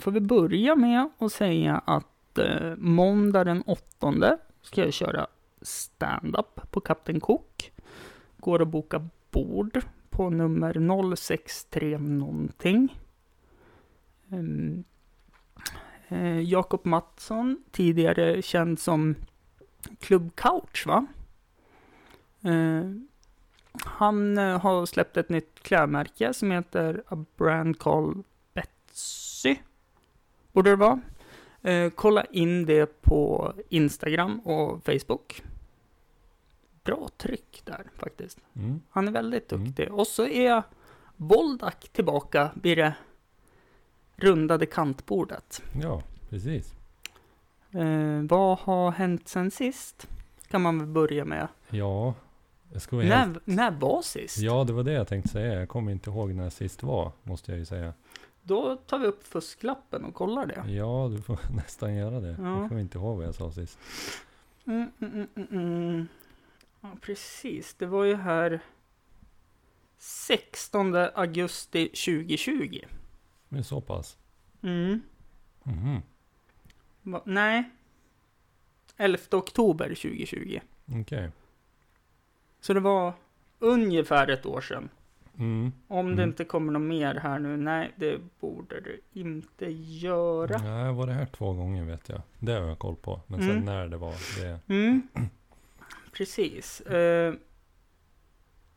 Jag får väl börja med att säga att eh, måndag den 8 ska jag köra stand-up på Kapten Cook. Går att boka bord på nummer 063 någonting. Um, eh, Jakob Mattsson, tidigare känd som Club Couch, va? Eh, han eh, har släppt ett nytt klädmärke som heter A Brand Called Bets Borde det vara. Eh, kolla in det på Instagram och Facebook. Bra tryck där faktiskt. Mm. Han är väldigt Mm. duktig. Och så är Voldak tillbaka vid det rundade kantbordet. Ja, precis. Eh, vad har hänt sen sist? Kan man väl börja med. Ja, jag ska vara helt... När, när var sist? Ja, det var det jag tänkte säga. Jag kommer inte ihåg när sist var, måste jag ju säga. Då tar vi upp fusklappen och kollar det. Ja, du får nästan göra det. Ja. Jag kommer inte ihåg vad jag sa sist. Mm, mm, mm, mm, mm. Ja, precis. Det var ju här 16 augusti 2020. Men så pass. Mm. Mhm, Va, nej. 11 oktober 2020. okej. Så det var ungefär ett år sedan. Mm. Om det Mm. inte kommer något mer här nu. Nej, det borde det inte göra. Nej, jag var det här två gånger vet jag. Det har jag koll på. Men sen Mm. när det var, det... Mm. Precis. Eh,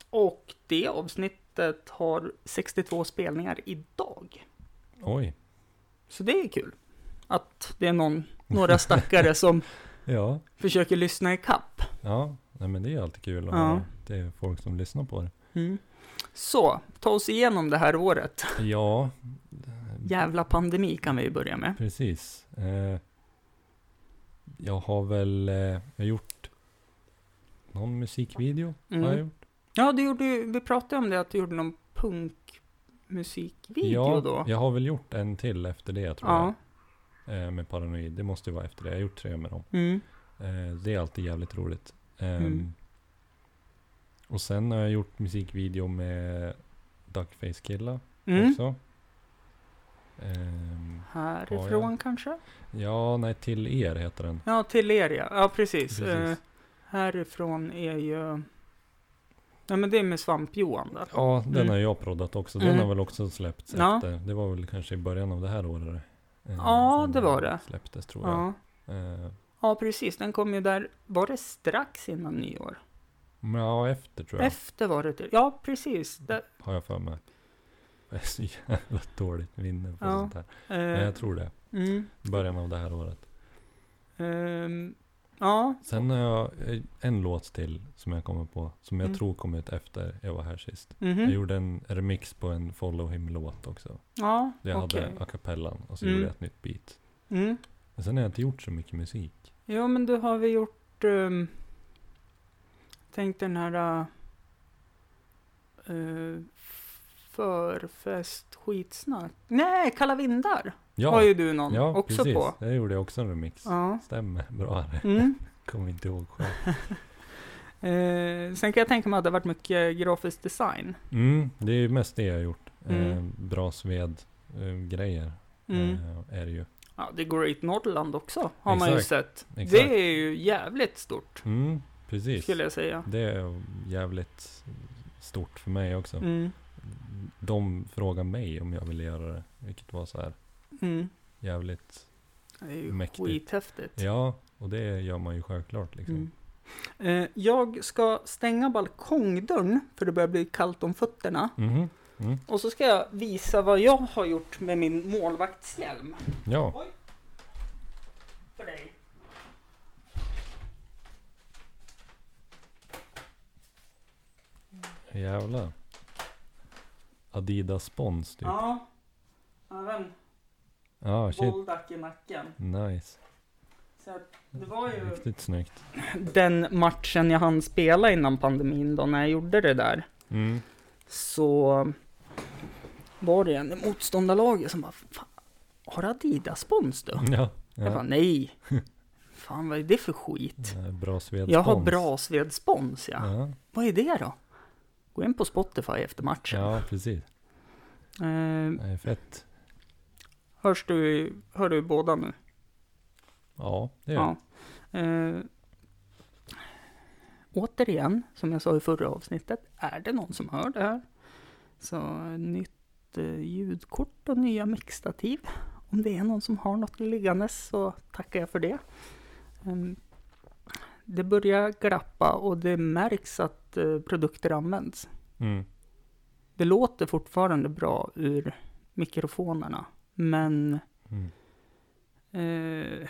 och det avsnittet har 62 spelningar idag. Oj. Så det är kul. Att det är någon, några stackare som Ja. försöker lyssna i kapp. Ja, nej men det är alltid kul att Ja. Det är folk som lyssnar på det. Mm. Så, ta oss igenom det här året. Ja, Jävla pandemi kan vi ju börja med. precis. Eh, jag har väl eh, jag har gjort någon musikvideo. Har jag Mm. gjort. Ja, du gjorde vi pratade om det, att du gjorde någon punkmusikvideo Ja, då. jag har väl gjort en till efter det tror Ja. jag. Eh, med Paranoid. Det måste ju vara efter det. Jag har gjort tre med dem. Mm. Eh, det är alltid jävligt roligt. Ehm, Mm. Och sen har jag gjort musikvideo med Duckface Killa Mm. också. Ehm, Härifrån kanske? ja, nej, till er heter den. Ja, till er ja. Ja, precis. Precis. Eh, härifrån är ju... Ja, men det är med Svamp-Johan där. Ja, den Mm. har jag proddat också. Den Mm. har väl också släppts Ja. efter. Det var väl kanske i början av det här året. eh, Ja, det var det. Släpptes tror jag. Ja. Eh, ja, precis. Den kom ju där, var det strax innan nyår? Ja, efter tror jag. Efter var det. Ja, precis. Där, Har jag för mig. Jag är så jävla dåligt minne på Ja. sånt här. eh, Men jag tror det. mm, Början av det här året. ehm, ja, Sen har jag eh, en låt till som jag kommer på. Som jag Mm. tror kom ut efter jag var här sist. mhm. Jag gjorde en remix på en Follow Him-låt också. ja, jag okej. hade a cappellan och så Mm. gjorde jag ett nytt beat. Mm. Men sen har jag inte gjort så mycket musik. Jo, men då har vi gjort... Um, tänk den här... Uh, förfest skitsnack. Nej, Kalla vindar Ja, har ju du någon ja också precis. på. Jag gjorde också en remix. Ja. Stämmer bra det. Mm. Kommer inte ihåg själv. Eh, sen kan jag tänka mig att det har varit mycket grafisk design. Mm, det är ju mest det jag har gjort. Mm. Eh, bra sved grejer Mm. är det ju. Ja, The Great Northland också har man ju Exakt, sett. exakt. Det är ju jävligt stort, Mm, precis. skulle jag säga. Det är jävligt stort för mig också. Mm. De frågar mig om jag vill göra det. Vilket var så här Mm. jävligt. Det är ju Mäktigt. skithäftigt. Ja, och det gör man ju självklart liksom. Mm. Eh, jag ska stänga balkongdörren för det börjar bli kallt om fötterna. Mhm, Mm. Och så ska jag visa vad jag har gjort med min målvaktshjälm. Ja, För dig. Jävlar. Adidas spons typ. Ja. Även Ja, shit. Voldak i nacken. Nice. Så att det var ju Riktigt snyggt. den matchen jag hann spela innan pandemin då när jag gjorde det där. Mm. Så var det en i motståndarlaget som bara Fan, Har Adidas spons då? Ja. Jag bara ja. nej. Fan vad är det för skit? Ja, Bra sved Jag har spons. bra svedspons ja. Ja, Vad är det då? Gå in på Spotify efter matchen. ja precis. Eh, Nej, fett. Hörs du, hör du båda nu? Ja, det gör Ja. Eh, återigen, som jag sa i förra avsnittet, är det någon som hör det här? Så nytt eh, ljudkort och nya mixtativ. Om det är någon som har något liggandes så tackar jag för det. Det börjar glappa och det märks att eh, produkter används. Mm. Det låter fortfarande bra ur mikrofonerna, men Mm. Eh,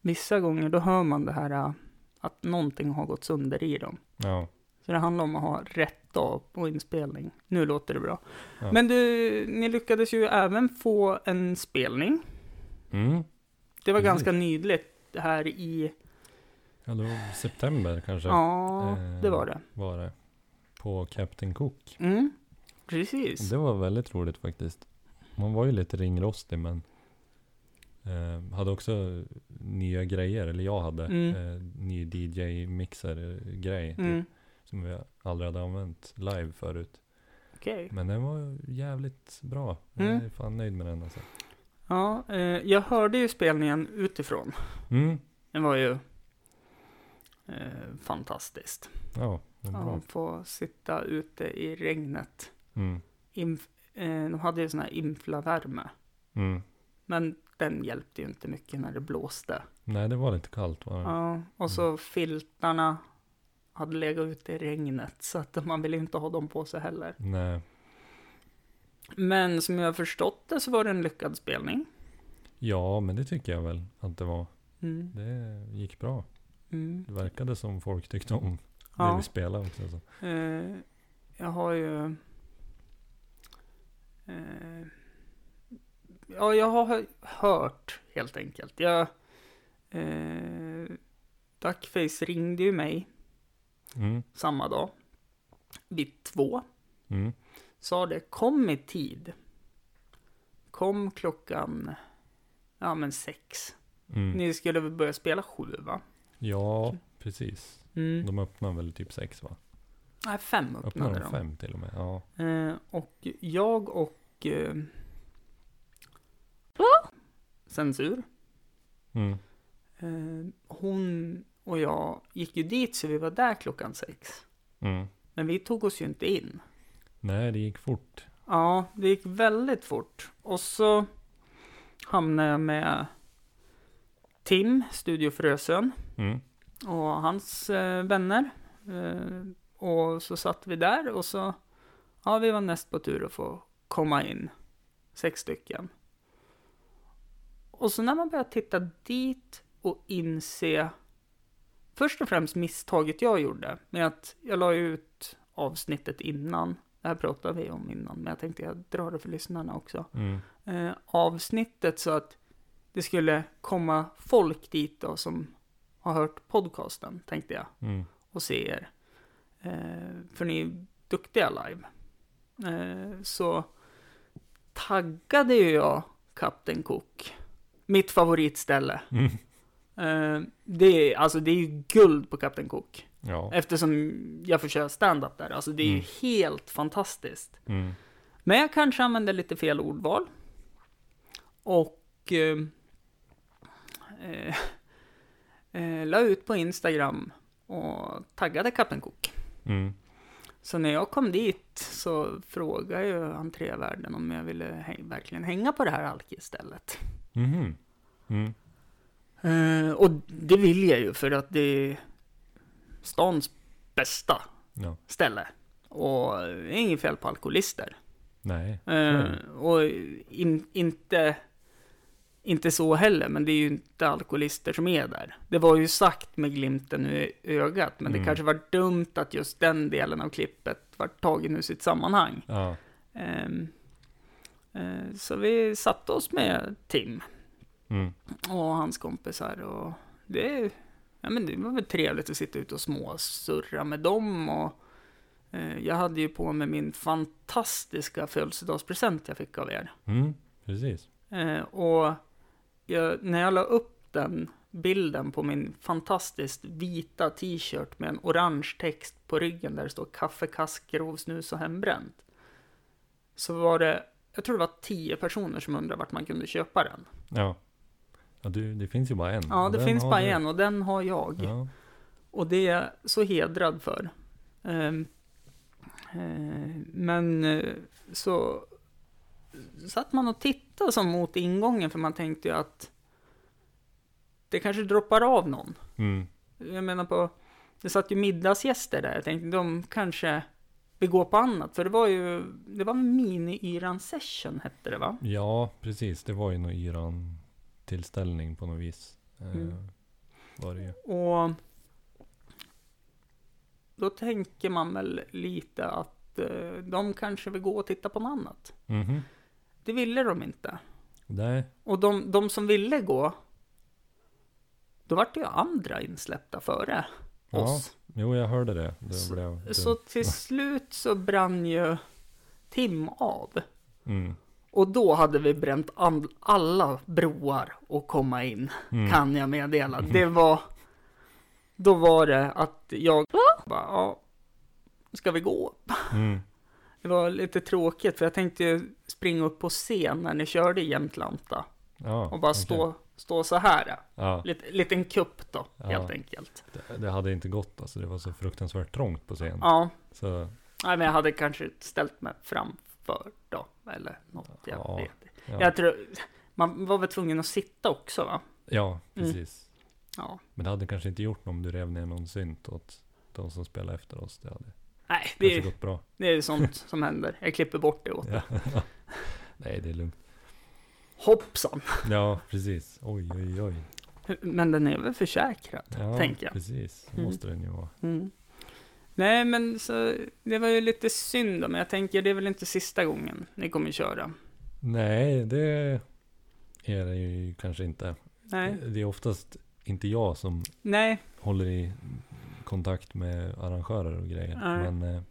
vissa gånger då hör man det här eh, att någonting har gått sönder i dem. Ja. Så det handlar om att ha rätt av på inspelning. Nu låter det bra. Ja. Men du, ni lyckades ju även få en spelning. Mm. Det var ganska nyligt här i, Ja, det var september kanske ja, Eh, det var det. var det. På Captain Cook. Mm, precis. Det var väldigt roligt faktiskt. Man var ju lite ringrostig men eh, hade också nya grejer, eller jag hade Mm. eh, ny DJ-mixer-grej Mm, typ, som jag aldrig hade använt live förut. okej. Men den var jävligt bra. Jag Mm. är fan nöjd med den alltså. Ja, eh, jag hörde ju spelningen utifrån. Mm. Det var ju eh, fantastiskt. Ja, vad bra. Ja, få sitta ute i regnet. Mm. Inf- eh, de hade ju sån här inflavärme. Mm. Men den hjälpte ju inte mycket när det blåste. Nej, det var lite kallt var det. Ja, och så Mm. filtarna hade legat ute i regnet. Så att man vill inte ha dem på sig heller. Nej. Men som jag har förstått det så var det en lyckad spelning. Ja, men det tycker jag väl att det var. Mm. Det gick bra. Mm. Det verkade som folk tyckte om det Ja. vi spelade också. Så. Eh, jag har ju... Eh, ja, jag har hö- hört helt enkelt. Jag... Eh, Duckface ringde ju mig Mm. samma dag. Vid två. Mm. Sa det, kom i tid. Kom klockan, ja men sex. Mm. Ni skulle väl börja spela sju va? Ja, precis. Mm. De öppnar väl typ sex va? Nej, fem öppnade de de. fem till och med? Ja. Eh, och jag och eh, censur. Mm. Eh, hon och jag gick ju dit så vi var där klockan sex. Mm. Men vi tog oss ju inte in. Nej, det gick fort. Ja, det gick väldigt fort. Och så hamnade jag med Tim, Studio Frösön, Mm. och hans eh, vänner. Eh, och så satt vi där och så, ja vi var näst på tur att få komma in. Sex stycken. Och så när man börjar titta dit och inse först och främst misstaget jag gjorde med att jag la ut avsnittet innan. Det här pratade vi om innan, men jag tänkte jag drar det för lyssnarna också. Mm. Eh, avsnittet så att det skulle komma folk dit då som har hört podcasten, tänkte jag Mm. och se er. Eh, för ni är duktiga live. Eh, så taggade ju jag Kapten Cook. Mitt favoritställe. Mm. Eh, det, är, alltså, det är ju guld på Kapten Cook. Ja. Eftersom jag får köra stand-up där. Alltså det är ju Mm. helt fantastiskt. Mm. Men jag kanske använde lite fel ordval. Och eh, eh, la ut på Instagram och taggade Kapten Cook. Mm. Så när jag kom dit så frågade ju entrévärden om jag ville häng- verkligen hänga på det här alkisstället. Mhm. Mm. Eh, och det vill jag ju för att det är stans bästa Ja. ställe. Och det är inget fel på alkoholister. Nej. Eh, och in, inte, inte så heller, men det är ju inte alkoholister som är där. Det var ju sagt med glimten i ögat, men det Mm. kanske var dumt att just den delen av klippet var tagen ur sitt sammanhang. Ja. Ehm, eh, så vi satte oss med Tim Mm. och hans kompisar och det, ja, men det var väl trevligt att sitta ute och småsurra med dem och eh, jag hade ju på mig min fantastiska födelsedagspresent jag fick av er. Mm. Precis. Eh, och jag, när jag la upp den bilden på min fantastiskt vita t-shirt med en orange text på ryggen där det står kaffe, kask, grov snus och hembränt. Så var det jag tror det var tio personer som undrade vart man kunde köpa den. Ja. Ja, du, det finns ju bara en. Ja, det finns bara du. en och den har jag. Ja. Och det är jag så hedrad för. Eh, men eh, så satt man och tittade som mot ingången för man tänkte ju att det kanske droppar av någon. Mm. Jag menar på, det satt ju middagsgäster där. Jag tänkte de kanske vill gå på annat. För det var ju, det var mini-yran session hette det va? ja, precis. Det var ju någon Iran-tillställning på något vis. Eh, Mm. Var det ju. Och då tänker man väl lite att eh, de kanske vill gå och titta på något annat. Mhm. Det ville de inte. Nej. Och de, de som ville gå, då vart det ju andra insläppta före Ja. oss. Jo, jag hörde det. Det Så- blev dumt. Så till slut så brann ju Tim av. Mm. Och då hade vi bränt alla broar och komma in, Mm. kan jag meddela. Det var... Då var det att jag bara, ja, ska vi gå? Mm. Det var lite tråkigt för jag tänkte ju springa upp på scen när ni körde i Jämtlanta Ja, och bara okej. stå, stå så här. Ja, Lite, liten kupp då, Ja. helt enkelt. det, det hade inte gått alltså. Det var så fruktansvärt trångt på scen. Ja, Så, nej, men jag hade kanske ställt mig framför då, eller något, jag Ja, vet ja. Jag tror, man var väl tvungen att sitta också va? ja, Mm. precis. Ja. Men det hade kanske inte gjort något om du rev ner någon synt åt de som spelar efter oss. Det hade Nej, det är, det är sånt som händer. Jag klipper bort det åt Ja. Nej, det är lugnt. Hoppsan! Ja, precis. Oj, oj, oj. Men den är väl försäkrad, Ja, tänker jag. precis. Det Mm. måste den ju vara. Mm. Nej, men så, det var ju lite synd då, men jag tänker det är väl inte sista gången ni kommer köra. Nej, det är det ju kanske inte. Nej, Det är oftast inte jag som nej, håller i kontakt med arrangörer och grejer. Nej. Men eh,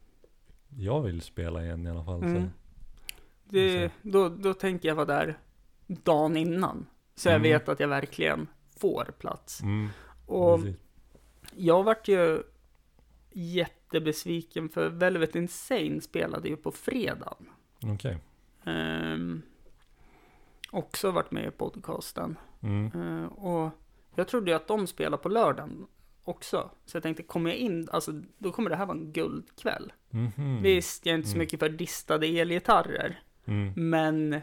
jag vill spela igen i alla fall. Mm. Så. Det, då, då tänker jag vara där dagen innan. Så jag Mm. vet att jag verkligen får plats. Mm, Och precis. jag vart ju jättebesviken för Velvet Insane spelade ju på fredagen. Okej. Ehm, också varit med i podcasten. Mm. Ehm, och jag trodde ju att de spelade på lördagen också. Så jag tänkte, kommer jag in, alltså då kommer det här vara en guldkväll. Mhm. Visst, jag är inte så Mm. mycket för distade elgitarrer. Mm. Men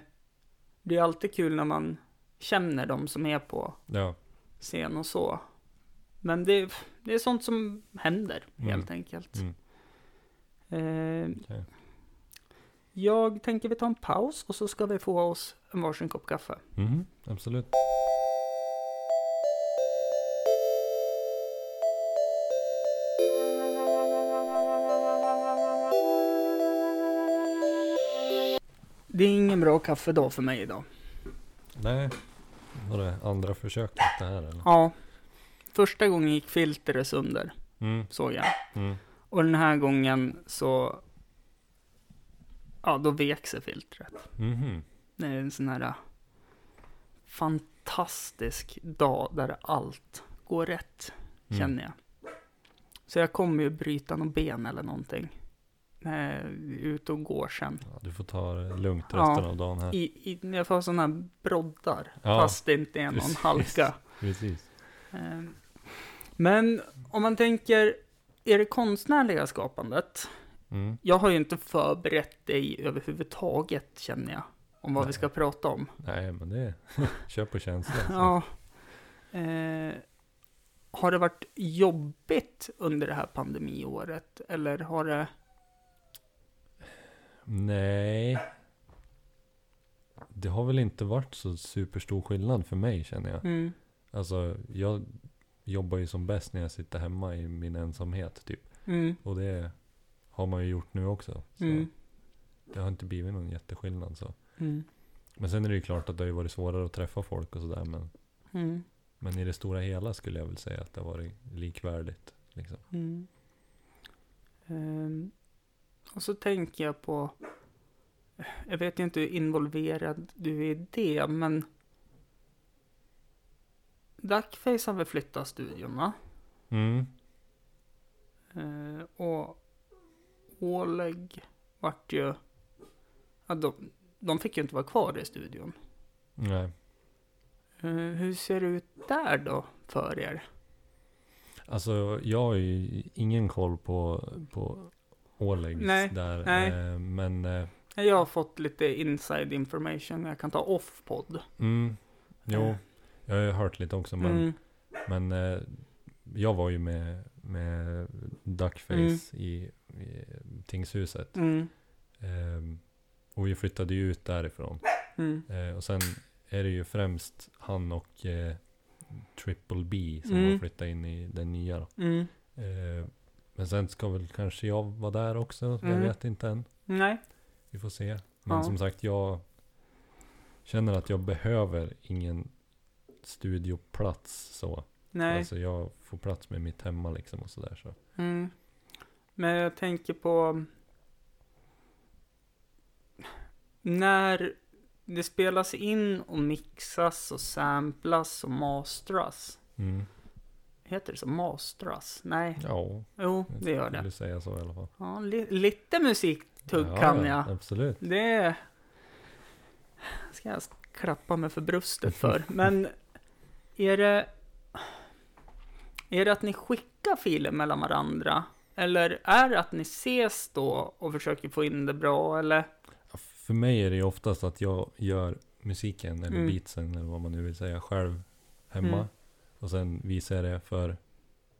det är alltid kul när man känner de som är på Ja. scen och så. Men det, det är sånt som händer, Mm. helt enkelt. Mm. Ehm, Okej. Jag tänker vi tar en paus och så ska vi få oss en varsin kopp kaffe. Mhm, Absolut. Det är ingen bra kaffedag för mig idag. Nej. Var det andra försöket det här eller? Ja. Första gången gick filtret sönder, Mm. såg jag. Mm. Och den här gången så... Ja, då vek sig filtret. Mhm. Det är en sån här äh, fantastisk dag där allt går rätt, Mm. känner jag. Så jag kommer ju bryta någon ben eller någonting. När jag är ute och går sen. Ja, du får ta det lugnt Ja. resten av dagen här. I, i, jag får sådana här broddar, Ja, fast det inte är någon precis. halka. Precis. Ehm, Men om man tänker, är det konstnärliga skapandet? Mm. Jag har ju inte förberett dig överhuvudtaget, känner jag. Om vad vi Nej. ska prata om. Nej, men det kör på känsla. Ja. Eh, har det varit jobbigt under det här pandemiåret? Eller har det... Nej. Det har väl inte varit så superstor skillnad för mig känner jag. Mm, Alltså, jag jobbar ju som bäst när jag sitter hemma i min ensamhet typ. mm, Och det har man ju gjort nu också. Så mm, det har inte blivit någon jätteskillnad så. mm, Men sen är det ju klart att det har varit svårare att träffa folk och sådär. Men, mm, men i det stora hela skulle jag väl säga att det har varit likvärdigt. Liksom. mm. Och så tänker jag på... Jag vet inte hur involverad du är i det, men... Duckface har väl flyttat studion, va? Mm. Eh, och Oleg vart ju... Ja, de, de fick ju inte vara kvar i studion. Nej. Eh, hur ser det ut där då för er? Alltså jag har ju ingen koll på, på Åläggs Nej, där. nej. Eh, men eh, Jag har fått lite inside information jag kan ta off-podd. mm, jo, Eh, jag har ju hört lite också. Men, Mm, men jag var ju med, med Duckface Mm. i, i tingshuset. mm, Eh, och vi flyttade ju ut därifrån. mm, Eh, och sen är det ju främst han och eh, Triple B som Mm. har flyttat in i den nya då. Men sen ska väl kanske jag vara där också. Jag Mm. vet inte än. Nej. Vi får se. Men Ja. som sagt, jag känner att jag behöver ingen studioplats så. Nej. Alltså jag får plats med mitt hemma liksom och sådär så. Mm. Men jag tänker på när det spelas in och mixas och samplas och mastras. Mm. Heter det så? Mastras? Nej. Ja, Jo, det gör jag det. skulle säga så i alla fall. Ja, li- lite musiktugg Ja, kan ja, jag. Absolut. Det ska jag klappa mig för bröstet för. Men är det, är det att ni skickar filer mellan varandra? Eller är det att ni ses då och försöker få in det bra? Eller? För mig är det ju oftast att jag gör musiken eller Mm. beatsen eller vad man nu vill säga själv hemma. Mm. Och sen visar jag det för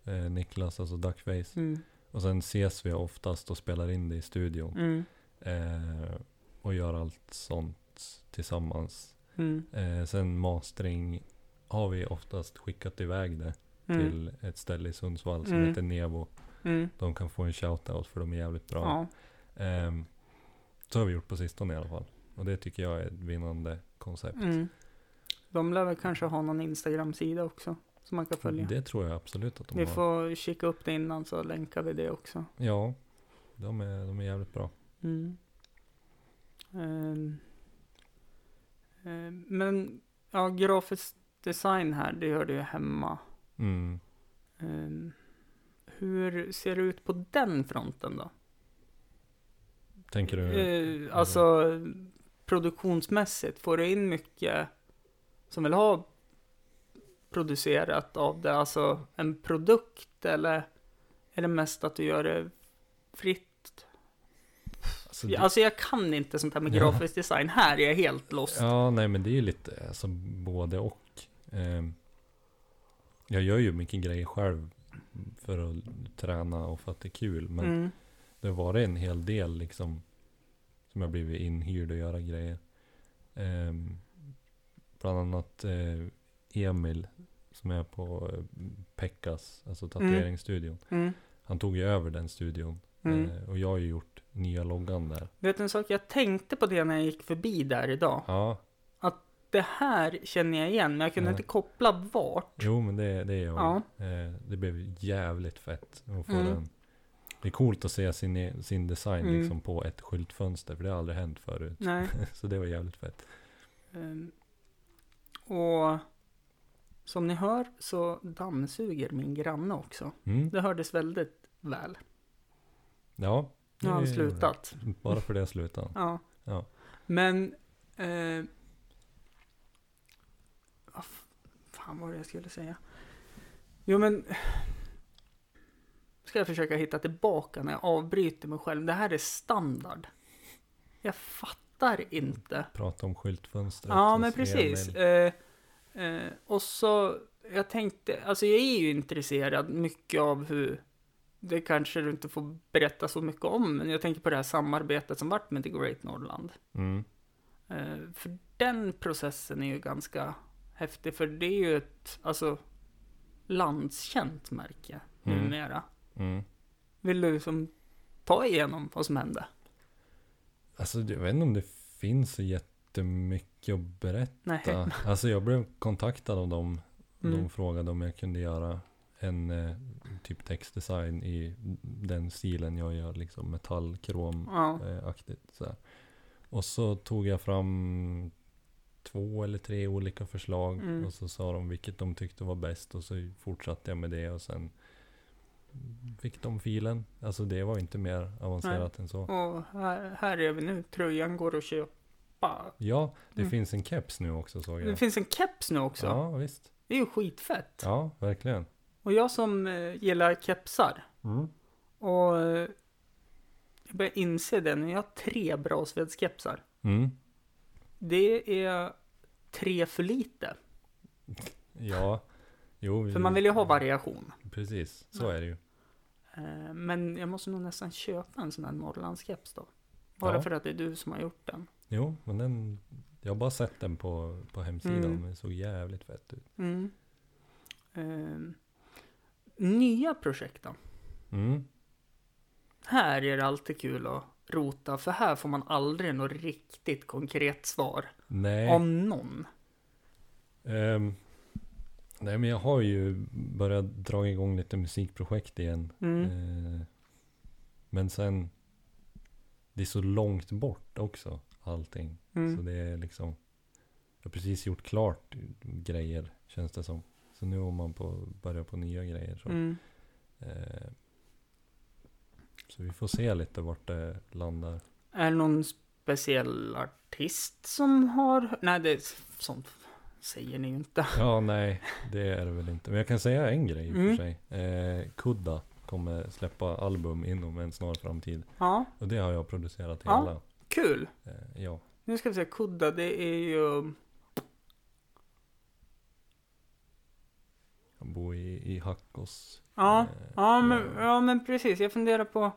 eh, Niklas, alltså Duckface. Mm. Och sen ses vi oftast och spelar in det i studion. Mm. Eh, och gör allt sånt tillsammans. Mm. Eh, sen mastering har vi oftast skickat iväg det Mm. till ett ställe i Sundsvall som Mm. heter Nevo. Mm. De kan få en shoutout för de är jävligt bra. Ja. Ehm, så har vi gjort på sistone i alla fall. Och det tycker jag är ett vinnande koncept. De lär väl kanske ha någon Instagram-sida också. Som man kan följa. Det tror jag absolut att de Vi har. får kika upp det innan så länkar vi det också. Ja, de är, de är jävligt bra. Mm. Ehm, men ja, grafisk design här, det gör du ju hemma. Mm. Ehm, hur ser det ut på den fronten då? Tänker du? Eh, alltså produktionsmässigt, får du in mycket som vill ha producerat av det? Alltså en produkt eller är det mest att du gör det fritt? alltså, det, Alltså jag kan inte sånt här med grafisk design. Här är jag helt lost. ja, nej men det är ju lite alltså, både och. Ehm, jag gör ju mycket grejer själv för att träna och för att det är kul. Men Mm. det har varit en hel del liksom som jag blivit inhyrd att göra grejer. Ehm, bland annat eh, Emil som är på eh, Pekkas, alltså tatueringsstudion. Mm. Han tog ju över den studion. Mm. Eh, och jag har ju gjort nya loggan där. Vet du en sak? Jag tänkte på det när jag gick förbi där idag. Ja, Det här känner jag igen, men jag kunde Ja. inte koppla vart. jo men det, det är jag. Ja. Eh, det blev jävligt fett att få Mm. den. Det är coolt att se sin, sin design Mm. liksom på ett skyltfönster, för det har aldrig hänt förut. Nej. Så det var jävligt fett. Ehm, och som ni hör så dammsuger min granne också. Mm. Det hördes väldigt väl. Ja. Nu har han slutat. Bara för det slutade. Ja. Ja. Men... Eh, vad fan var det jag skulle säga? Jo men... Ska jag försöka hitta tillbaka när jag avbryter mig själv. Det här är standard. Jag fattar inte. Prata om skyltfönstret. Ja, men precis. Eh, eh, och så, jag tänkte, alltså jag är ju intresserad mycket av hur, det kanske du inte får berätta så mycket om, men jag tänker på det här samarbetet som varit med The Great Northland. Mm. Eh, för den processen är ju ganska häftig, för det är ju ett, alltså, landskänt märke Mm. numera. Mm. Vill du som ta igenom vad som hände? Alltså jag vet inte om det finns så jättemycket att berätta. Nej. Alltså jag blev kontaktad av dem. Mm. De frågade om jag kunde göra en eh, typ textdesign i den stilen jag gör. Liksom metallkrom Ja. eh. Och så tog jag fram två eller tre olika förslag. Mm. Och så sa de vilket de tyckte var bäst. Och så fortsatte jag med det. Och sen fick de filen. Alltså det var inte mer avancerat än så. Och här, här är vi nu. Tröjan går att köpa. Bara. Ja, det Mm. finns en keps nu också såg Det jag. finns en keps nu också. Ja, visst. Det är ju skitfett. Ja, verkligen. Och jag som eh, gillar kepsar. Mm. Och eh, jag börjar inse det nu. Jag har tre brasvedskepsar. Mm. Det är tre för lite. Ja, jo. För man vill ju ha variation. Precis, så är det ju. Eh, Men jag måste nog nästan köpa en sån här Norrlandskeps då. Bara Ja. för att det är du som har gjort den. Jo, men den, jag har bara sett den på, på hemsidan, Mm. men det såg jävligt fett ut. Mm. Eh, nya projekt då? Mm. Här är det alltid kul att rota, för här får man aldrig något riktigt konkret svar. Nej. Om någon. Ehm, nej, men jag har ju börjat dra igång lite musikprojekt igen. Mm. Eh, men sen, det är så långt bort också, allting. Så Mm. det är liksom, jag har precis gjort klart grejer, känns det som. Så nu har man på börja på nya grejer. Så. Mm. Eh, så vi får se lite vart det landar. Är det någon speciell artist som har... Nej, det är sånt säger ni inte. Ja, nej, det är det väl inte. Men jag kan säga en grej i och Mm. för sig. Eh, Kudda kommer släppa album inom en snar framtid. Ja, Och det har jag producerat Ja. hela. Kul. Eh, ja. Nu ska vi se, Kudda, det är ju... Jag bor i, i Hackås. Ja, Eh, ja, men, ja. men precis. Jag funderar på...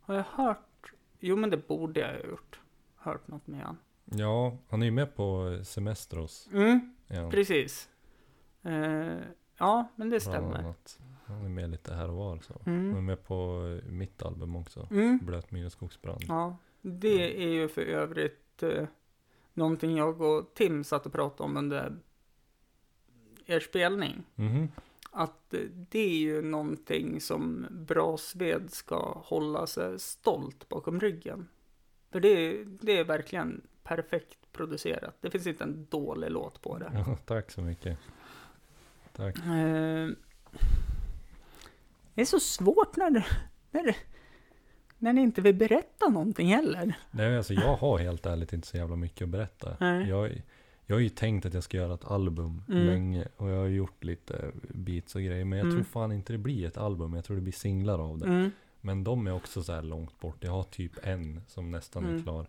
Har jag hört? Jo, men det borde jag ha gjort. Hört något med han. Ja, han är ju med på Semestros. Mm, Ja, precis. Eh, ja, men det stämmer. Han är med lite här och var. Så. Han är Mm. med på mitt album också. Mm. Blöt och skogsbrand. Ja, det är ju för övrigt eh, någonting jag och Tim satt och pratade om under er spelning. Mhm. Att eh, det är ju någonting som Brasved ska hålla sig stolt bakom ryggen. För det är, det är verkligen perfekt producerat. Det finns inte en dålig låt på det. Ja, tack så mycket. Tack. Eh, det är så svårt när, när, när ni inte vill berätta någonting heller. Nej, alltså jag har helt ärligt inte så jävla mycket att berätta. Nej. Jag, jag har ju tänkt att jag ska göra ett album Mm. länge. Och jag har gjort lite beats och grejer. Men jag Mm. tror fan inte det blir ett album. Jag tror det blir singlar av det. Mm. Men de är också så här långt bort. Jag har typ en som nästan är Mm. klar.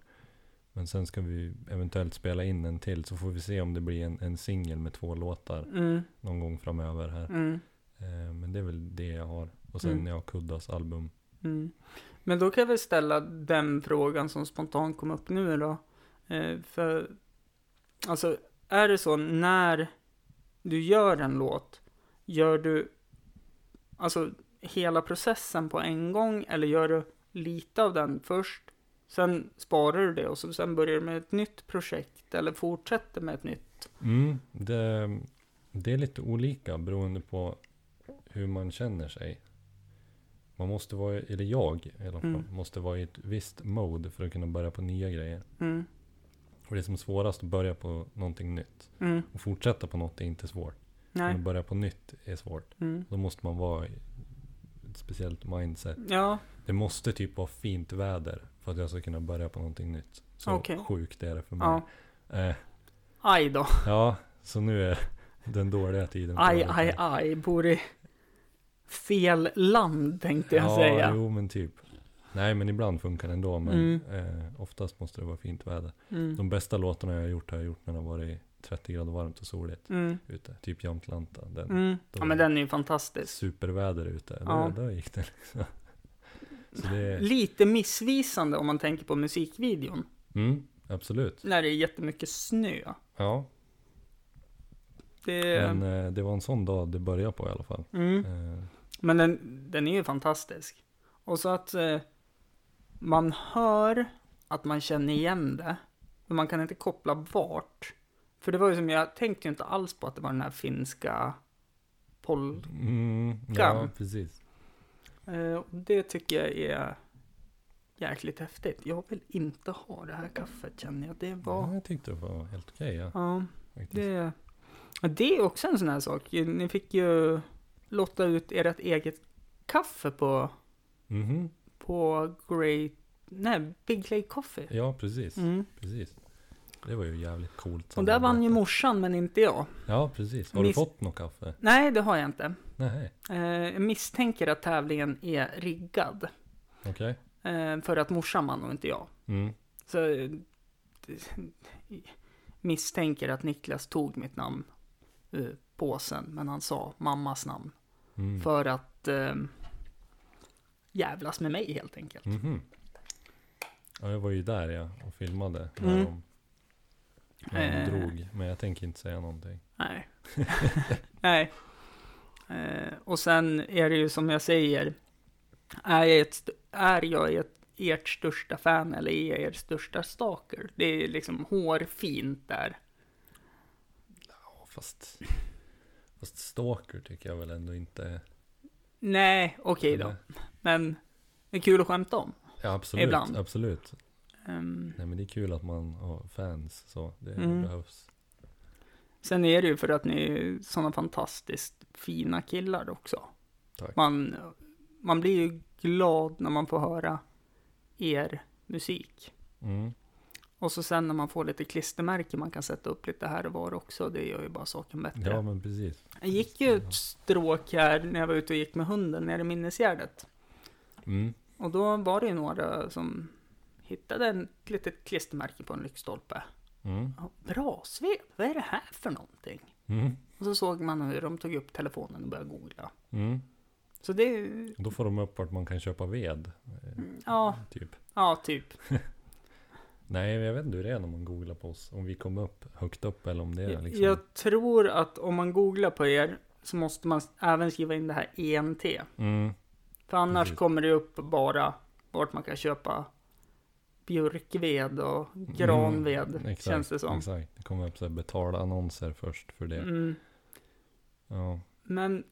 Men sen ska vi eventuellt spela in en till. Så får vi se om det blir en, en singel med två låtar Mm. någon gång framöver här. Mm. Eh, men det är väl det jag har. Och sen Mm. jag har Kuddas album. Mm. Men då kan jag väl ställa den frågan som spontant kom upp nu då. Eh, för, alltså, är det så när du gör en låt, gör du alltså hela processen på en gång eller gör du lite av den först, sen sparar du det och så, sen börjar du med ett nytt projekt eller fortsätter med ett nytt? Mm, det, det är lite olika beroende på hur man känner sig. Man måste vara, eller jag i alla fall, Mm. måste vara i ett visst mode för att kunna börja på nya grejer. Mm, Och det är som svårast att börja på någonting nytt. mm, Och fortsätta på något är inte svårt. Men nej, att börja på nytt är svårt. mm, Då måste man vara i ett speciellt mindset. ja, Det måste typ vara fint väder för att jag ska kunna börja på någonting nytt. Så Okej. sjukt är det för mig. ja, Eh, aj då, ja, så nu är den dåliga tiden. aj, aj, aj, bor i fel land tänkte jag ja, säga. jo men typ. Nej men ibland funkar det ändå. Men Mm. eh, oftast måste det vara fint väder. Mm. De bästa låtarna jag har gjort har jag gjort när det har varit 30 grader varmt och soligt Mm. ute. Typ Jamtlanta. Den, Mm. Ja men den är ju fantastisk. Superväder ute. Ja. Då, då gick det liksom. Det Lite missvisande om man tänker på musikvideon. mm, absolut. När det är jättemycket snö. Ja, Det, men eh, det var en sån dag det började på i alla fall. mm. Eh, Men den, den är ju fantastisk. Och så att eh, man hör att man känner igen det. Men man kan inte koppla vart. För det var ju som, jag tänkte ju inte alls på att det var den här finska pol... mm, ja, precis. Det tycker jag är jäkligt häftigt. Jag vill inte ha det här kaffet känner jag. Det var... Ja, jag tyckte det var helt okej. ja, Ja, faktiskt. det... Det är också en sån här sak. Ni fick ju lotta ut ert eget kaffe på, Mhm. på Great... Nej, Big Lake Coffee. Ja, precis. Mm. precis. Det var ju jävligt coolt. Och där vann ju morsan, men inte jag. Ja, precis. Har Miss- du fått något kaffe? Nej, det har jag inte. Nej, Eh, jag misstänker att tävlingen är riggad. okej. Eh, för att morsan vann och inte jag. Mm. Så eh, misstänker att Niklas tog mitt namn ur påsen, men han sa mammas namn. Mm. För att eh, jävlas med mig helt enkelt. Mhm. Ja, jag var ju där ja, och filmade när Mm. de, när de Eh. drog. Men jag tänker inte säga någonting. Nej. Nej. Eh, och sen är det ju som jag säger. Är jag, ett, är jag ett, ert största fan eller är jag er största stalker? Det är liksom hårfint där. Fast, fast stalker tycker jag väl ändå inte. Nej, okej då. Eller? Men det är kul att skämta om. Ja, absolut. Ibland. Absolut. Ehm, Nej, men det är kul att man har fans så. Det Mm. behövs. sen är det ju för att ni är sådana fantastiskt fina killar också. Tack. Man, man blir ju glad när man får höra er musik. Mm. Och så sen när man får lite klistermärken man kan sätta upp lite här och var också, det gör ju bara saken bättre. Ja, men precis. Jag gick ju ett stråk här när jag var ute och gick med hunden nere i Minnesgärdet. Mm. Och då var det ju några som hittade ett litet klistermärke på en lyktstolpe. Mm. Ja, Bra svep, vad är det här för någonting? Mm. Och så såg man hur de tog upp telefonen och började googla. Mm. Så det, Då får de upp vart man kan köpa ved. eh, ja, Typ. ja typ. Nej, jag vet inte hur det är när man googlar på oss. Om vi kommer upp högt upp eller om det är liksom. Jag tror att om man googlar på er så måste man även skriva in det här ENT. Mm. För annars Precis. kommer det upp bara vart man kan köpa björkved och granved, Mm, exakt, känns det som. Exakt. Det kommer upp så här betala annonser först för det. Mm. Ja. Men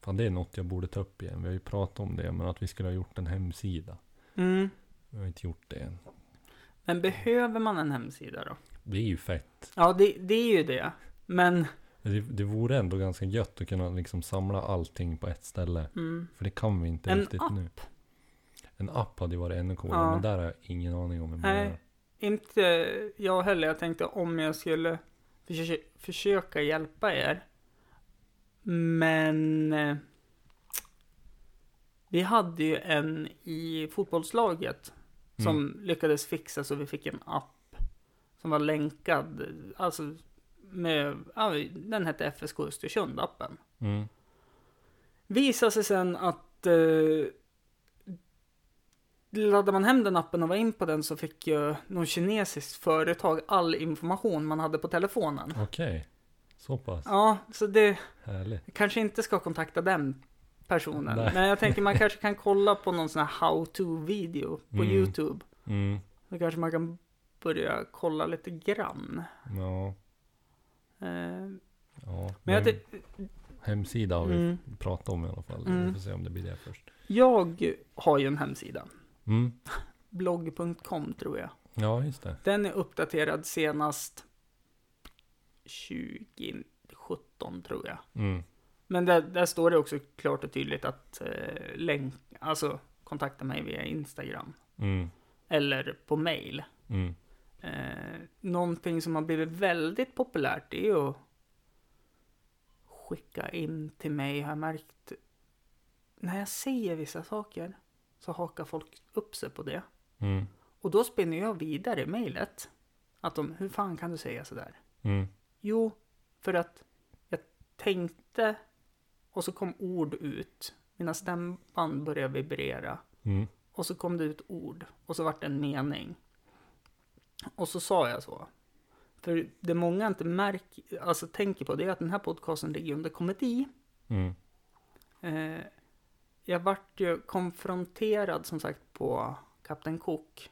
Fan, det är något jag borde ta upp igen. Vi har ju pratat om det, men att vi skulle ha gjort en hemsida. Mm. Vi har inte gjort det än. Men behöver man en hemsida då? Det är ju fett. Ja, det, det är ju det. Men, Det, det vore ändå ganska gött att kunna liksom samla allting på ett ställe. mm, För det kan vi inte En riktigt app? nu. En app hade ju varit ännu coolare, Ja. men där har jag ingen aning om hur man Nej. inte jag heller. Jag tänkte om jag skulle försöka, försöka hjälpa er. Men eh, vi hade ju en i fotbollslaget som lyckades fixa så vi fick en app som var länkad. Alltså med, den hette FSK Östersund-appen. Mm. Visade sig sen att eh, laddade man hem den appen och var in på den så fick ju någon kinesiskt företag all information man hade på telefonen. Okej. Så pass. Ja, så det Härligt. kanske inte ska kontakta den personen. Nej. Men jag tänker man kanske kan kolla på någon sån här how to video på Mm. YouTube. Mm. Då kanske man kan börja kolla lite grann. Ja. Eh, ja. men jag, Hemsida har vi mm, pratat om i alla fall. Mm. Vi får se om det blir det först. jag har ju en hemsida. Mm. Blogg.com tror jag. Ja, just det. Den är uppdaterad senast 2017 tror jag. Mm. Men där, där står det också klart och tydligt att eh, länk, alltså kontakta mig via Instagram. Mm. Eller på mail. Mm. Eh, någonting som har blivit väldigt populärt är ju att skicka in till mig har jag märkt. När jag säger vissa saker så hakar folk upp sig på det. Mm. Och då spinner jag vidare i mejlet. Att de, hur fan kan du säga sådär? Mm. Jo, för att jag tänkte och så kom ord ut. Mina stämband började vibrera. Mm. Och så kom det ut ord. Och så vart det en mening. Och så sa jag så. För det många inte märker, alltså tänker på det är att den här podcasten ligger under komedi. Mm. Eh, jag vart ju konfronterad som sagt på Kapten Cook.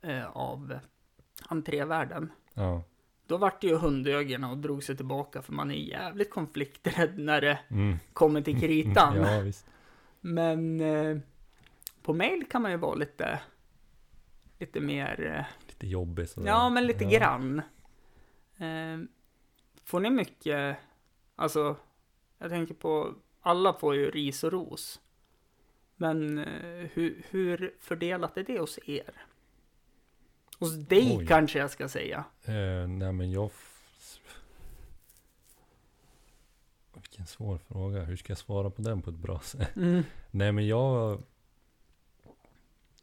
Eh, av entrévärden. Ja. Då vart det ju hundögonen och drog sig tillbaka för man är jävligt konflikträdd när det Mm. kommer till kritan. Ja. Men eh, på mail kan man ju vara lite, lite mer, eh, Lite jobbig sådär. ja men lite Ja. grann. Eh, får ni mycket, alltså jag tänker på, alla får ju ris och ros. Men eh, hur, hur fördelat är det hos er? Hos dig Oj. kanske jag ska säga. Eh, nej men jag... Vilken svår fråga. Hur ska jag svara på den på ett bra sätt? Mm. Nej men jag...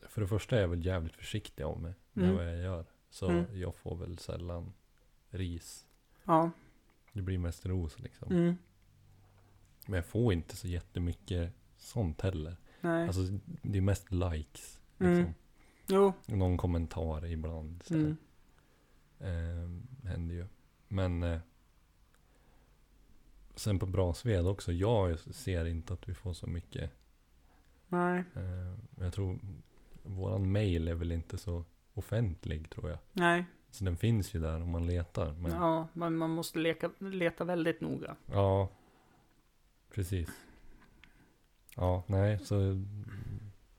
För det första är jag väl jävligt försiktig av mig. Med Mm. vad jag gör. Så Mm. jag får väl sällan ris. Ja. Det blir mest ros liksom. Mm. Men jag får inte så jättemycket sånt heller. Nej. Alltså det är mest likes. Mm. Liksom. Jo. Någon kommentar ibland. Så Mm. eh, händer ju. Men eh, sen på Brasved också. Jag ser inte att vi får så mycket. Nej. Eh, jag tror våran mail är väl inte så offentlig tror jag. Nej. Så den finns ju där om man letar. Men ja, Ja, men man måste leka, leta väldigt noga. precis. Ja, nej, så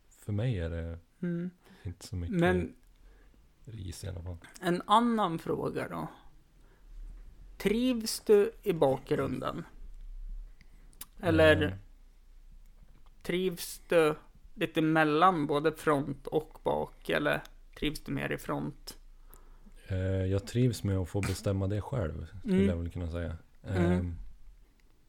för mig är det Mm. Inte så mycket Men ris i alla fall. en annan fråga då. Trivs du i bakgrunden? Eller Eh, trivs du lite mellan både front och bak? Eller trivs du mer i front? Eh, jag trivs med att få bestämma det själv, skulle Mm. jag väl kunna säga. Mm. Eh,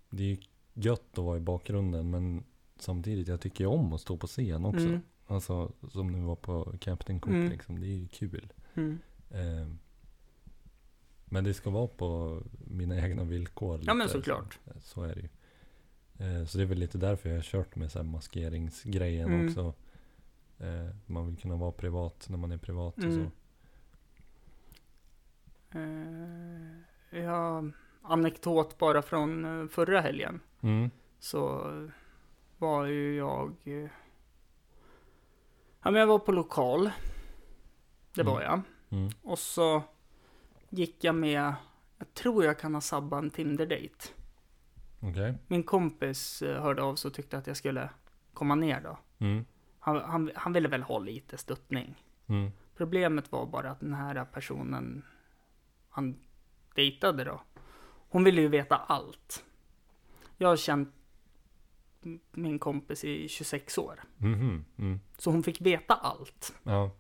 det är ju gött att vara i bakgrunden, men samtidigt, jag tycker ju om att stå på scen också. Mm. Alltså, som nu var på Captain Cook, Mm. liksom. Det är ju kul. Mm. Eh, men det ska vara på mina egna villkor. Ja men lite. såklart. Så, så är det ju. Eh, så det är väl lite därför jag har kört med så maskeringsgrejen Mm. också. Eh, man vill kunna vara privat när man är privat och Mm. så. Eh, ja, anekdot bara från eh, förra helgen. Mm. Så var ju jag... Ja men jag var på lokal. Det var Mm. jag. Mm. Och så gick jag med, jag tror jag kan ha sabbat en Tinder-date. Okej. Min kompis eh, hörde av sig och tyckte att jag skulle komma ner då. Mm. Han, han, han ville väl ha lite stöttning. Mm. Problemet var bara att den här personen han dejtade då. Hon ville ju veta allt. Jag har känt min kompis i 26 år. Mhm. Mm. Så hon fick veta allt. Ja.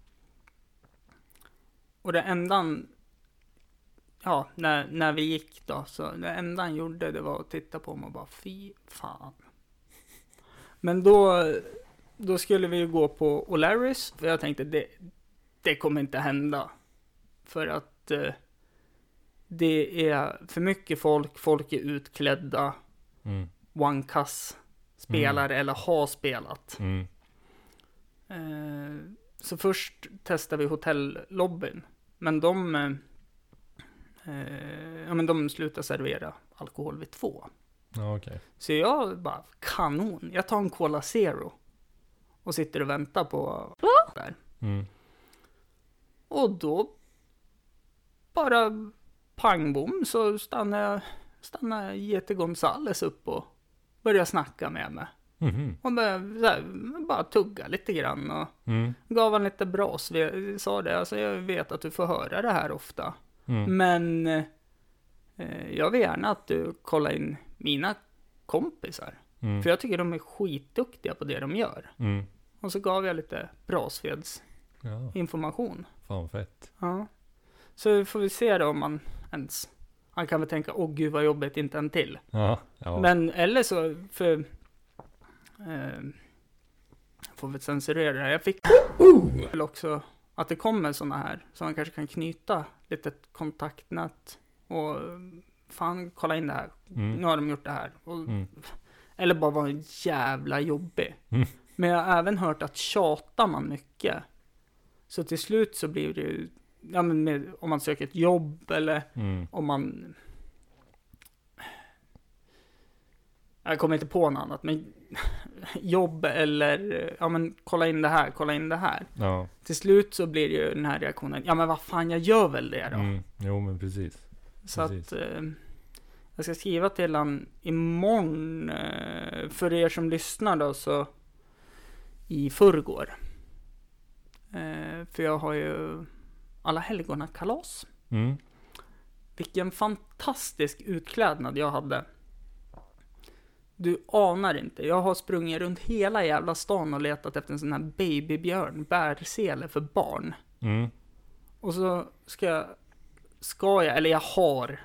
Och det enda han, ja, när, när vi gick då, så det enda han gjorde det var att titta på mig och bara fy fan. Men då, då skulle vi ju gå på O'Larrys, för jag tänkte det, det kommer inte hända. För att eh, det är för mycket folk, folk är utklädda, Mm. One Cuss spelar eller har spelat. Mm. Eh, så först testade vi hotellobbyn. Men de, eh, ja, men de slutade servera alkohol vid två. Ja, okej. Så jag bara, kanon, jag tar en Cola Zero. Och sitter och väntar på där. Mm. Och då bara pang bom så stannar jag, stannar Jete Gonzales upp och börjar snacka med mig. Mhm. Och bara, så här, bara tugga lite grann och Mm. gav han lite bras. Vi sa det, alltså jag vet att du får höra det här ofta. Mm. Men eh, jag vill gärna att du kollar in mina kompisar. Mm. För jag tycker de är skitduktiga på det de gör. Mm. Och så gav jag lite Brasveds Ja, information. fan fett. Ja. Så får vi se då om man ens... Han kan väl tänka, åh gud vad jobbigt, inte en till. Ja, ja. Men eller så, för... Eh, får väl censurera det här. Jag fick väl också att det kommer sådana här, så man kanske kan knyta lite kontaktnät. Och fan, kolla in det här. Mm. Nu har de gjort det här. Och, Mm. Eller bara vara jävla jobbig. Mm. Men jag har även hört att tjatar man mycket. Så till slut så blir det ju, ja men med, om man söker ett jobb eller Mm. om man... Jag kommer inte på något annat, men jobb eller, ja men kolla in det här, kolla in det här. Ja. Till slut så blir det ju den här reaktionen, ja men vad fan, jag gör väl det då. Mm. Jo, men precis. så precis. att, eh, jag ska skriva till han imorgon, eh, för er som lyssnar då så, i förrgår. Eh, för jag har ju alla helgona kalas. Mm. Vilken fantastisk utklädnad jag hade. Du anar inte. Jag har sprungit runt hela jävla stan och letat efter en sån här babybjörn, bärsele för barn. Mm. Och så ska jag, ska jag, eller jag har,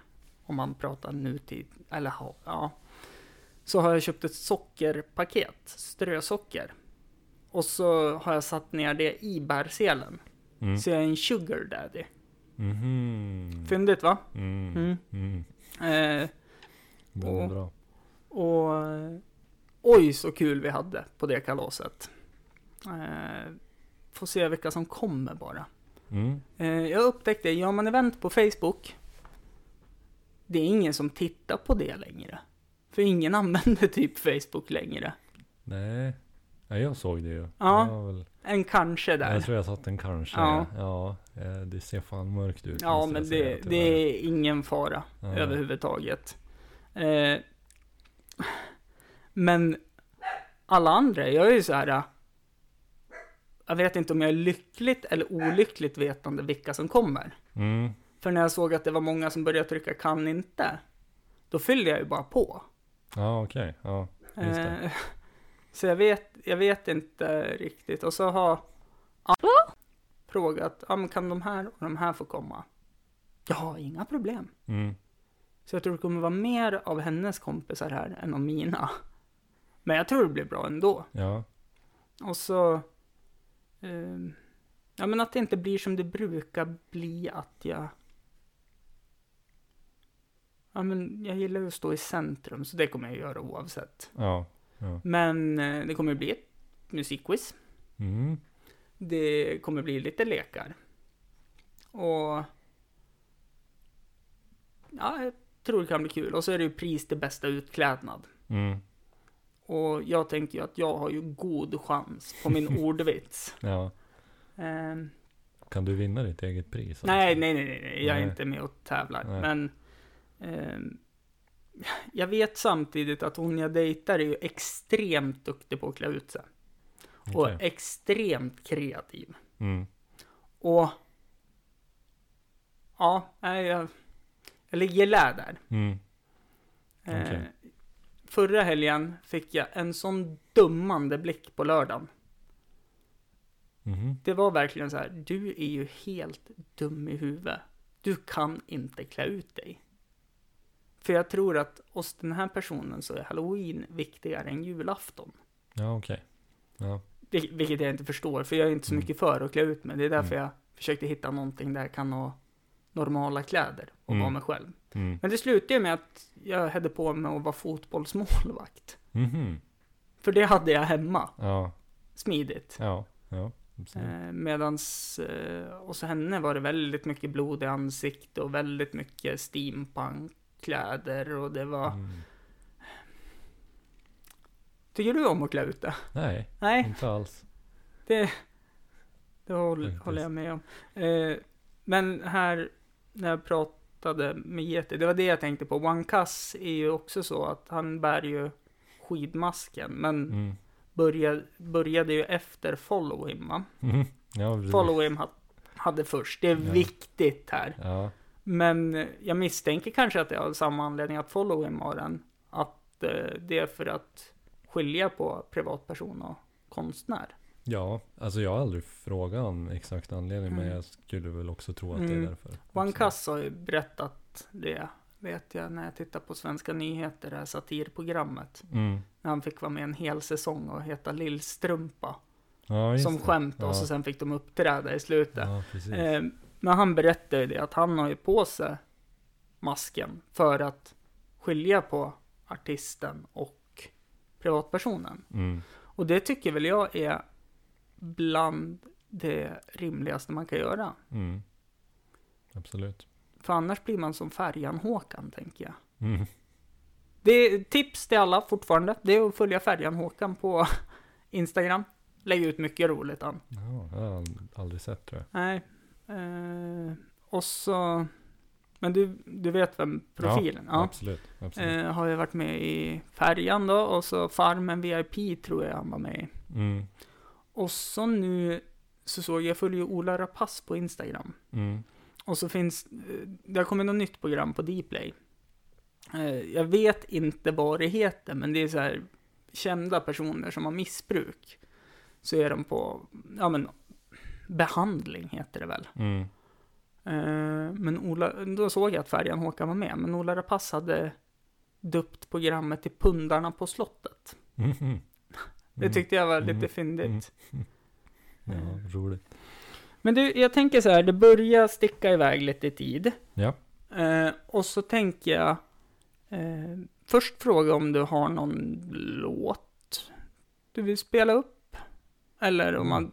om man pratar nutid, eller ha, ja. Så har jag köpt ett sockerpaket, strösocker. Och så har jag satt ner det i bärselen. Mm. Så jag är en sugar daddy. Mhm. Fyndigt va? Mm. Mm. Mm. Eh, Och- bra. och eh, oj så kul vi hade på det kalaset. Eh, får se vilka som kommer bara. Mm. Eh, jag upptäckte, gör man event på Facebook, det är ingen som tittar på det längre. För ingen använder typ Facebook längre. Nej. ja, jag såg det ju. Ja. En kanske där. jag tror jag satt en kanske. Ja. Ja. eh, det ser fan mörkt ut. ja, men det, det är ingen fara Ja. överhuvudtaget. Eh, men alla andra, jag är ju så här. äh, Jag vet inte om jag är lyckligt eller olyckligt vetande vilka som kommer. Mm. För när jag såg att det var många som började trycka kan inte, då fyllde jag ju bara på. Ja, okej. Ja. Just det. Eh, så jag vet, jag vet inte riktigt. Och så har alla frågat, ja men kan de här och de här få komma? Ja, inga problem. Mm. Så jag tror det kommer vara mer av hennes kompisar här än av mina. Men jag tror det blir bra ändå. Ja. Och så... ehm, ja, men att det inte blir som det brukar bli att jag... Ja, men jag gillar ju att stå i centrum, så det kommer jag göra oavsett. Ja. Ja. Men eh, det kommer bli ett musikquiz. Mm. Det kommer bli lite lekar. Och... Ja, jag tror det kan bli kul. Och så är det ju pris till bästa utklädnad. Mm. Och jag tänker ju att jag har ju god chans på min ordvits. Ja. Ehm, Kan du vinna ditt eget pris? alltså? nej, nej, nej, nej, jag är Nej. inte med och tävlar. Nej. Men ehm, jag vet samtidigt att hon jag dejtar är ju extremt duktig på att klä ut sig. Och Okej. extremt kreativ. Mm. Och ja, jag, jag ligger lä där. Mm. Eh, Okej. förra helgen fick jag en sån dummande blick på lördagen. Mhm. Det var verkligen så här, du är ju helt dum i huvudet. Du kan inte klä ut dig. För jag tror att hos den här personen så är halloween viktigare än julafton. Ja, okej. Ja. Vil- Vilket jag inte förstår, för jag är inte så Mm. mycket för att klä ut mig. Det är därför Mm. jag försökte hitta någonting där jag kan ha normala kläder och Mm. vara mig själv. Mm. Men det slutade med att jag hade på mig att vara fotbollsmålvakt. Mhm. För det hade jag hemma, Ja. smidigt. Ja. Ja. Eh, medans, eh, hos henne var det väldigt mycket blod i ansikte och väldigt mycket steampunk-kläder och det var... Mm. Tycker du om att klä ut det? Nej, Nej, inte alls. det, det håller, håller jag med om. Eh, men här, när jag pratade med Yeti, det var det jag tänkte på. One Cuss är ju också så att han bär ju skidmasken, men Mm. började, började ju efter Follow Him, va? Mhm. Ja, hade först, det är Ja. viktigt här. Ja. Men jag misstänker kanske att det är av samma anledning att Follow Him har den. Att eh, det är för att skilja på privatperson och konstnär. ja, alltså jag har aldrig frågat om exakt anledning, men Mm. jag skulle väl också tro att det Mm. är därför. One Absolut. Cuss har ju berättat det, vet jag, när jag tittar på Svenska nyheter, det här satirprogrammet. Mm. När han fick vara med en hel säsong och heta Lillstrumpa. Ja, Som det. skämt och ja. så sen fick de uppträda i slutet. Ja, men han berättade ju det att han har ju på sig masken för att skilja på artisten och privatpersonen. Mm. Och det tycker väl jag är bland det rimligaste man kan göra. Mm. Absolut. För annars blir man som Färjan-Håkan, tänker jag. Mm. Det är tips till alla fortfarande. Det är att följa Färjan-Håkan på Instagram. Lägger ut mycket roligt han. Ja, jag har aldrig sett tror jag. Nej. Eh, och så... Men du, du vet vem profilen? Ja. Absolut. absolut. Eh, har ju varit med i Färjan då och så Farmen VIP tror jag han var med i. Mm. Och så nu så såg jag, jag följer ju Ola Rapace på Instagram. Mm. Och så finns, eh, det har kommit något nytt program på Dplay. Eh, Jag vet inte vad det heter, men det är så här kända personer som har missbruk. Så är de på, ja men, behandling heter det väl. Mm. Eh, men Ola, då såg jag att Färjan Håkan var med, men Ola Rapace hade döpt programmet till Pundarna på slottet. Mhm. Det tyckte jag var lite Mm. fyndigt. Ja, roligt. Men du, jag tänker så här, det börjar sticka iväg lite tid. Ja. Eh, och så tänker jag eh, först fråga om du har någon låt du vill spela upp? Eller om man,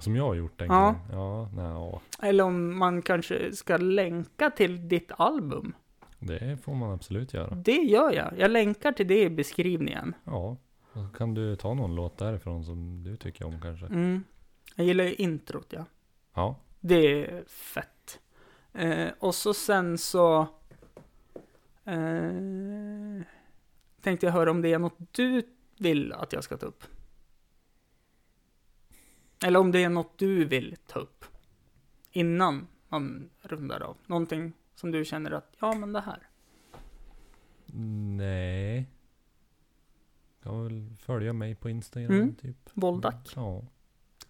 Som jag har gjort, tänker Ja. Ja, nej, eller om man kanske ska länka till ditt album? Det får man absolut göra. Det gör jag. Jag länkar till det i beskrivningen. Ja. Och så kan du ta någon låt därifrån som du tycker om kanske. Mm. Jag gillar ju introt, ja. Ja. Det är fett. Eh, och så sen så eh, tänkte jag höra om det är något du vill att jag ska ta upp. Eller om det är något du vill ta upp. Innan man rundar av. Någonting som du känner att, ja men det här. Nej. Kan väl följa mig på Instagram Mm. typ. Voldak. Ja.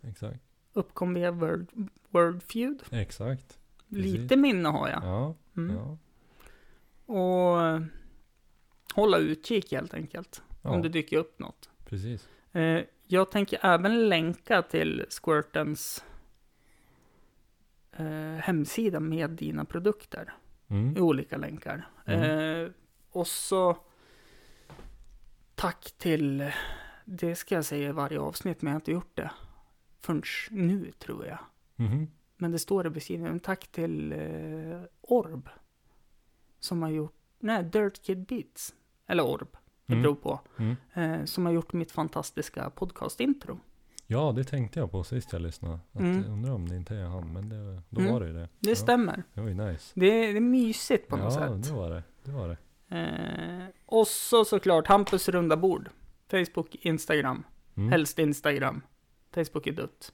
Exakt. Uppkom via World, World Feud. Exakt. Lite minne har jag. Ja. Mm. Ja. Och eh, hålla utkik helt enkelt. ja. Om det dyker upp något. Precis. Eh, jag tänker även länka till Squirtens eh, hemsida med dina produkter. Mm. I olika länkar. Mm. Eh, och så tack till, det ska jag säga i varje avsnitt, men jag har inte gjort det förrän nu tror jag. Mhm. Men det står i beskrivningen. Tack till eh, Orb. Som har gjort, nej, Dirt Kid Beats. Eller Orb, det Mm. på. Mm. Eh, som har gjort mitt fantastiska podcast-intro. Ja, det tänkte jag på sist jag lyssnade. Att Mm. jag undrar om det inte är han, men det, då Mm. var det ju det. Det ja. stämmer. Det var ju nice. Det är, det är mysigt på något ja, sätt. det var det. Det var det. Eh, och så såklart Hampus runda bord. Facebook, Instagram. Mm. Helst Instagram. Facebook är dött.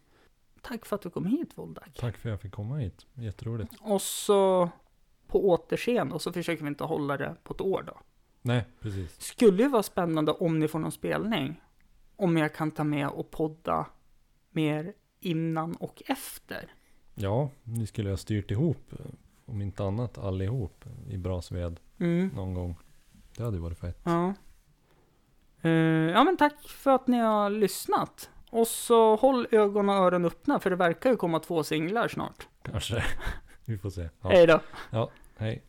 Tack för att du kom hit Voldak. Tack för att jag fick komma hit. Jätteroligt. Och så på återseende och så försöker vi inte hålla det på ett år då. Nej, precis. Skulle ju vara spännande om ni får någon spelning. Om jag kan ta med och podda mer innan och efter. Ja, ni skulle ha styrt ihop, om inte annat allihop, i Brasved Mm. någon gång. Det hade varit fett. Ja. Eh, ja men tack för att ni har lyssnat. Och så håll ögon och öron öppna för det verkar ju komma två singlar snart. Kanske. Vi får se. Ja. Hej då. Hej.